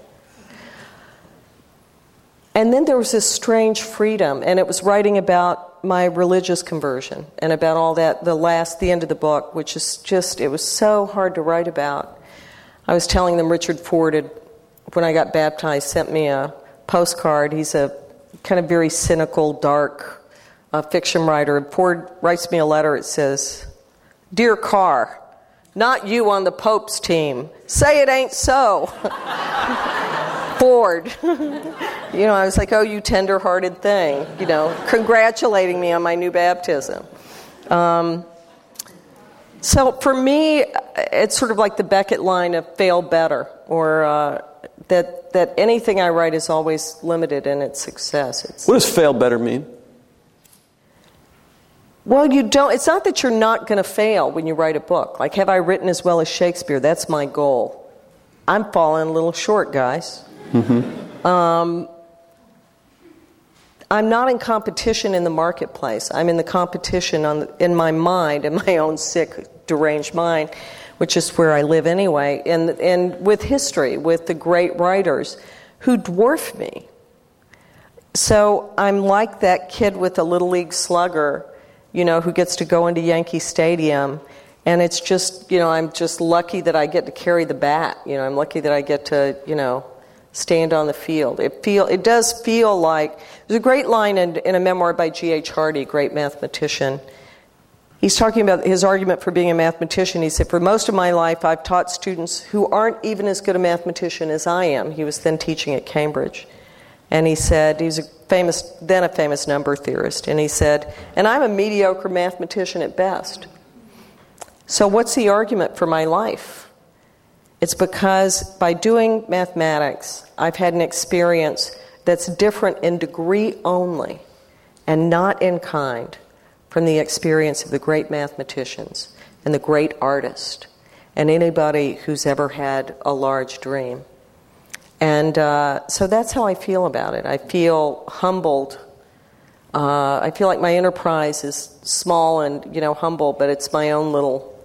And then there was this strange freedom, and it was writing about my religious conversion and about all that, the last, the end of the book, which is just, it was so hard to write about. I was telling them Richard Ford had, when I got baptized, sent me a postcard. He's a kind of very cynical, dark uh, fiction writer. Ford writes me a letter. It says, Dear Karr, not you on the Pope's team. Say it ain't so. Ford. you know, I was like, oh, you tender hearted thing, you know, congratulating me on my new baptism. Um, so for me, it's sort of like the Beckett line of fail better, or uh, that, that anything I write is always limited in its success. It's, What does fail better mean? well, you don't, it's not that you're not going to fail when you write a book. Like, have I written as well as Shakespeare? That's my goal. I'm falling a little short, guys. Um, I'm not in competition in the marketplace. I'm in the competition on, in my mind, in my own sick, deranged mind, which is where I live anyway, and, and with history, with the great writers who dwarf me. So I'm like that kid with a little league slugger, you know, who gets to go into Yankee Stadium. And it's just, you know, I'm just lucky that I get to carry the bat. You know, I'm lucky that I get to, you know, stand on the field. It feel it does feel like there's a great line in, in a memoir by G.H. Hardy, great mathematician. He's talking about his argument for being a mathematician. He said, For most of my life, I've taught students who aren't even as good a mathematician as I am. He was then teaching at Cambridge. And he said, he was a famous, then a famous number theorist. And he said, And I'm a mediocre mathematician at best. So, what's the argument for my life? It's because by doing mathematics, I've had an experience that's different in degree only and not in kind from the experience of the great mathematicians and the great artist and anybody who's ever had a large dream. And uh, so that's how I feel about it. I feel humbled. Uh, I feel like my enterprise is small and you know humble, but it's my own little.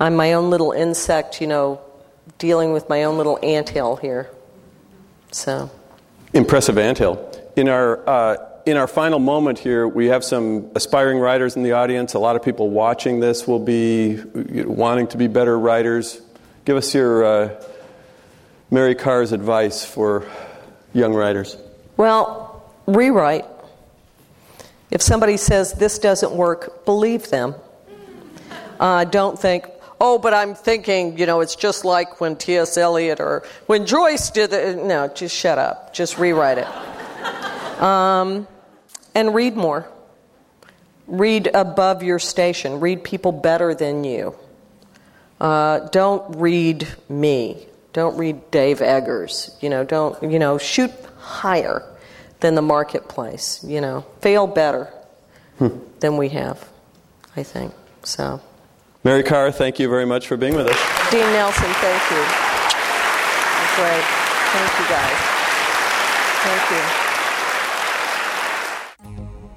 I'm my own little insect, you know, dealing with my own little anthill here. So. Impressive anthill. In our, uh, in our final moment here, we have some aspiring writers in the audience. A lot of people watching this will be wanting to be better writers. Give us your uh, Mary Karr's advice for young writers. Well, rewrite. If somebody says this doesn't work, believe them. Uh, don't think, oh, but I'm thinking, you know, it's just like when T.S. Eliot or when Joyce did it. No, just shut up. Just rewrite it. Um, and read more. Read above your station. Read people better than you. Uh, don't read me. Don't read Dave Eggers. You know, don't, you know, shoot higher than the marketplace. You know, fail better hmm. than we have, I think. So. Mary Karr, thank you very much for being with us. Dean Nelson, thank you. That's great. Thank you, guys. Thank you.